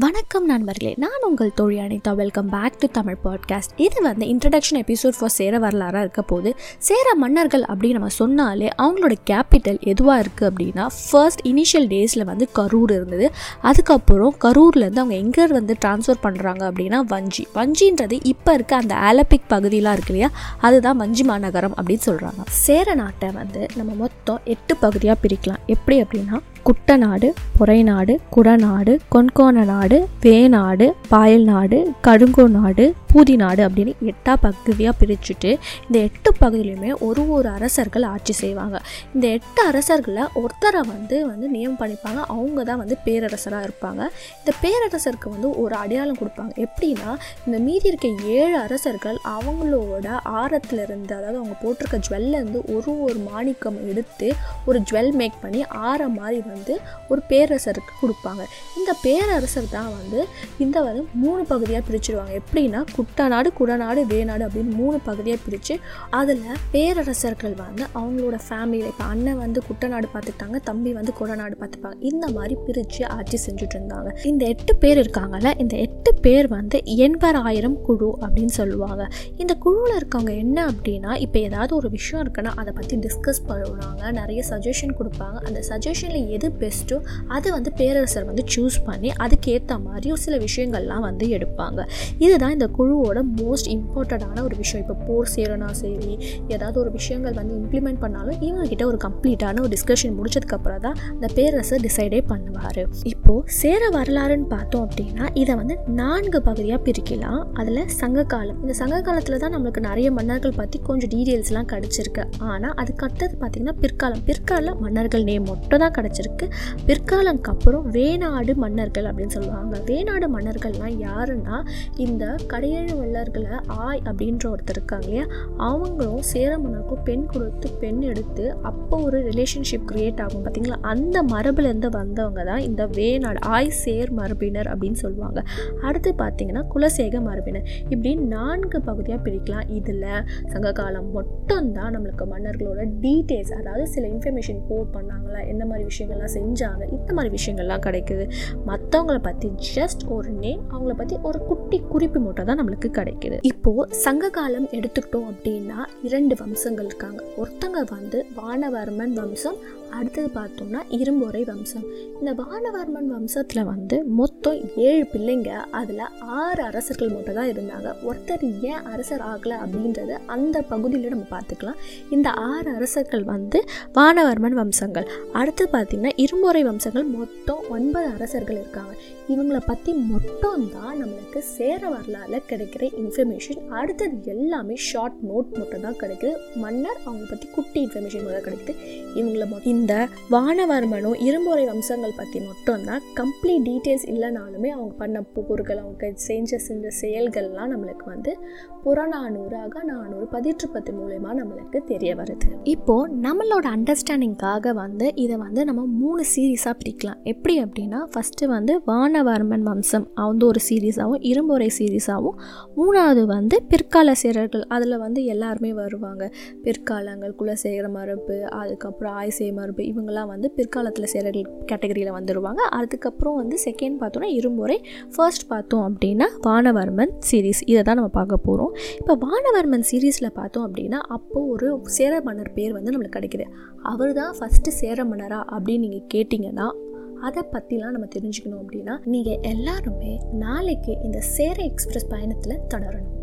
வணக்கம் நண்பர்களே நான் உங்கள் தோழி Anitha. Welcome back to Tamil podcast இது வந்து இன்ட்ரடக்ஷன் எபிசோட் ஃபார் சேர வரலாறாக இருக்க போது சேர மன்னர்கள் அப்படின்னு நம்ம சொன்னாலே அவங்களோட கேபிட்டல் எதுவாக இருக்குது அப்படின்னா ஃபர்ஸ்ட் இனிஷியல் டேஸில் வந்து கரூர் இருந்தது. அதுக்கப்புறம் கரூர்லேருந்து அவங்க எங்கே வந்து ட்ரான்ஸ்ஃபர் பண்ணுறாங்க அப்படின்னா வஞ்சி. வஞ்சின்றது இப்போ இருக்க அந்த ஆலப்பிக் பகுதியெலாம் இருக்கு இல்லையா? அதுதான் வஞ்சி மாநகரம் அப்படின்னு சொல்கிறாங்க சேர நாட்டை வந்து நம்ம மொத்தம் எட்டு பகுதியாக பிரிக்கலாம். எப்படி அப்படின்னா குட்டநாடு பொறைநாடு குடநாடு கொன்கோண நாடு வேநாடு பாயல் நாடு கடுங்கோ நாடு பூதி நாடு அப்படின்னு எட்டா பகுதியாக பிரிச்சுட்டு இந்த எட்டு பகுதியிலையுமே ஒரு ஒரு அரசர்கள் ஆட்சி செய்வாங்க. இந்த எட்டு அரசர்களை ஒருத்தரை வந்து வந்து நியமனம் பண்ணிப்பாங்க. அவங்க தான் வந்து பேரரசராக இருப்பாங்க. இந்த பேரரசருக்கு வந்து ஒரு அடையாளம் கொடுப்பாங்க. எப்படின்னா இந்த மீதி இருக்க ஏழு அரசர்கள் அவங்களோட ஆரத்துல இருந்து அதாவது அவங்க போட்டிருக்க ஜுவல்லேருந்து ஒரு ஒரு மாணிக்கம் எடுத்து ஒரு ஜுவல் மேக் பண்ணி ஆற மாதிரி வந்து ஒரு பேரரசருக்கு கொடுப்பாங்க. இந்த பேரரசர் தான் வந்து இந்த வந்து மூணு பகுதியாக பிரிச்சிருவாங்க. எப்படின்னா குட்டநாடு குடநாடு வேநாடு அப்படின்னு மூணு பகுதியாக பிரித்து அதில் பேரரசர்கள் வந்து அவங்களோட ஃபேமிலியில் இப்போ அண்ணன் வந்து குட்டநாடு பார்த்துட்டாங்க தம்பி வந்து குடநாடு பார்த்துப்பாங்க. இந்த மாதிரி பிரித்து ஆட்சி செஞ்சுட்டு இருந்தாங்க. இந்த எட்டு பேர் இருக்காங்கல்ல இந்த எட்டு பேர் வந்து எண்பதாயிரம் குழு அப்படின்னு சொல்லுவாங்க. இந்த குழுவில் இருக்கவங்க என்ன அப்படின்னா இப்போ ஏதாவது ஒரு விஷயம் இருக்குன்னா அதை பற்றி டிஸ்கஸ் பண்ணுவாங்க. நிறைய சஜஷன் கொடுப்பாங்க. அந்த சஜஷனில் எது பெஸ்ட்டோ அதை வந்து பேரரசர் வந்து சூஸ் பண்ணி அதுக்கேற்ற மாதிரி ஒரு சில விஷயங்கள்லாம் வந்து எடுப்பாங்க. இதுதான் இந்த குழு குழுவோட மோஸ்ட் இம்பார்ட்டண்ட்டான ஒரு விஷயம். இப்போ போர் சேரனா சரி ஏதாவது ஒரு விஷயங்கள் வந்து இம்ப்ளிமெண்ட் பண்ணாலும் இவங்ககிட்ட ஒரு கம்ப்ளீட்டான ஒரு டிஸ்கஷன் முடிச்சதுக்கப்புறம் தான் அந்த பேரரசர் டிசைடே பண்ணுவார். இப்போது சேர வரலாறுன்னு பார்த்தோம் அப்படின்னா இதை வந்து நான்கு பகுதியாக பிரிக்கலாம். அதில் சங்க காலம் இந்த சங்க காலத்தில் தான் நம்மளுக்கு நிறைய மன்னர்கள் பற்றி கொஞ்சம் டீட்டெயில்ஸ்லாம் கிடச்சிருக்கு. ஆனால் அதுக்கு அடுத்தது பார்த்திங்கன்னா பிற்காலம். பிற்கால மன்னர்கள் நேம் மட்டும் தான் கிடச்சிருக்கு. பிற்காலம்க்கு அப்புறம் வேணாடு மன்னர்கள் அப்படின்னு சொல்லுவாங்க. வேணாடு மன்னர்கள்லாம் யாருன்னா இந்த கடையேழு வள்ளர்களை ஆய் அப்படின்ற ஒருத்தர் இருக்காங்க இல்லையா? அவங்களும் சேர மன்னருக்கும் பெண் கொடுத்து பெண் எடுத்து அப்போ ஒரு ரிலேஷன்ஷிப் கிரியேட் ஆகும் பார்த்தீங்களா அந்த மரபுலேருந்து வந்தவங்க தான் இந்த வேநாடு ஆய் சேர் மரபினர் அப்படின்னு சொல்லுவாங்க. அடுத்து பார்த்தீங்கன்னா குலசேக மரபினர். இப்படி நான்கு பகுதியாக பிரிக்கலாம். இதில் சங்ககாலம் மட்டும்தான் நம்மளுக்கு மன்னர்களோட டீட்டெயில்ஸ் அதாவது சில இன்ஃபர்மேஷன் போர் பண்ணாங்களா? என்ன மாதிரி விஷயங்கள்லாம் செஞ்சாங்க? இந்த மாதிரி விஷயங்கள்லாம் கிடைக்குது. மற்றவங்கள பற்றி ஜஸ்ட் ஒரு நேம் அவங்கள பற்றி ஒரு குட்டி குறிப்பு மட்டும் தான் நம்மளுக்கு கிடைக்குது. இப்போ சங்க காலம் எடுத்துக்கிட்டோம் அப்படின்னா இரண்டு வம்சங்கள் இருக்காங்க. ஒருத்தங்க வந்து வானவர்மன் வம்சம் அடுத்தது பார்த்தோம்னா இரும்பொறை வம்சம். இந்த வானவர்மன் வம்சத்தில் வந்து மொத்தம் ஏழு பிள்ளைங்க அதில் ஆறு அரசர்கள் மட்டும் தான் இருந்தாங்க. ஒருத்தர் ஏன் அரசர் ஆகலை அப்படின்றத அந்த பகுதியில் நம்ம பார்த்துக்கலாம். இந்த ஆறு அரசர்கள் வந்து வானவர்மன் வம்சங்கள். அடுத்து பார்த்திங்கன்னா இரும்பொறை வம்சங்கள் மொத்தம் ஒன்பது அரசர்கள் இருக்காங்க. இவங்களை பற்றி மட்டும் தான் நம்மளுக்கு சேர வரலாறு கிடைக்கிற இன்ஃபர்மேஷன் அடுத்தது எல்லாமே ஷார்ட் நோட் மட்டும் தான் கிடைக்குது. மன்னர் அவங்க பற்றி குட்டி இன்ஃபர்மேஷன் மட்டும் கிடைக்குது. இவங்களை மட்டும் இந்த வானவர்மனும் இரும்பொறை வம்சங்கள் பற்றி மட்டும்தான் கம்ப்ளீட் டீட்டெயில்ஸ் இல்லைனாலுமே அவங்க பண்ண போர்கள் அவங்க செஞ்ச செஞ்ச செயல்கள்லாம் நம்மளுக்கு வந்து புறநானூறு அகநானூறு பதிற்றுப்பத்து மூலயமா நம்மளுக்கு தெரிய வருது. இப்போது நம்மளோட அண்டர்ஸ்டாண்டிங்காக வந்து இதை வந்து நம்ம மூணு சீரீஸாக பிரிக்கலாம். எப்படி அப்படின்னா ஃபஸ்ட்டு வந்து வானவர்மன் வம்சம் வந்து ஒரு சீரீஸாகவும் இரும்பொறை சீரீஸாகவும் மூணாவது வந்து பிற்கால சேரர்கள் அதில் வந்து எல்லாருமே வருவாங்க. பிற்காலங்கள் குலசேகர மரபு அதுக்கப்புறம் ஆய்சே கரும்பு இவங்கெல்லாம் வந்து பிற்காலத்தில் சேர கேட்டகரியில் வந்துடுவாங்க அதுக்கப்புறம் வந்து செகண்ட் பார்த்தோன்னா இரும்புரை ஃபர்ஸ்ட் பார்த்தோம் அப்படின்னா வானவர்மன் சீரீஸ் இதை தான் நம்ம பார்க்க போகிறோம் இப்போ வானவர்மன் சீரீஸில் பார்த்தோம் அப்படின்னா அப்போது ஒரு சேர மன்னர் பேர் வந்து நம்மளுக்கு கிடைக்குது. அவர் தான் ஃபஸ்ட்டு சேர மன்னரா அப்படின்னு நீங்கள் கேட்டிங்கன்னா அதை பற்றிலாம் நம்ம தெரிஞ்சுக்கணும் அப்படின்னா நீங்கள் எல்லாருமே நாளைக்கு இந்த சேர எக்ஸ்பிரஸ் பயணத்தில் தொடரணும்.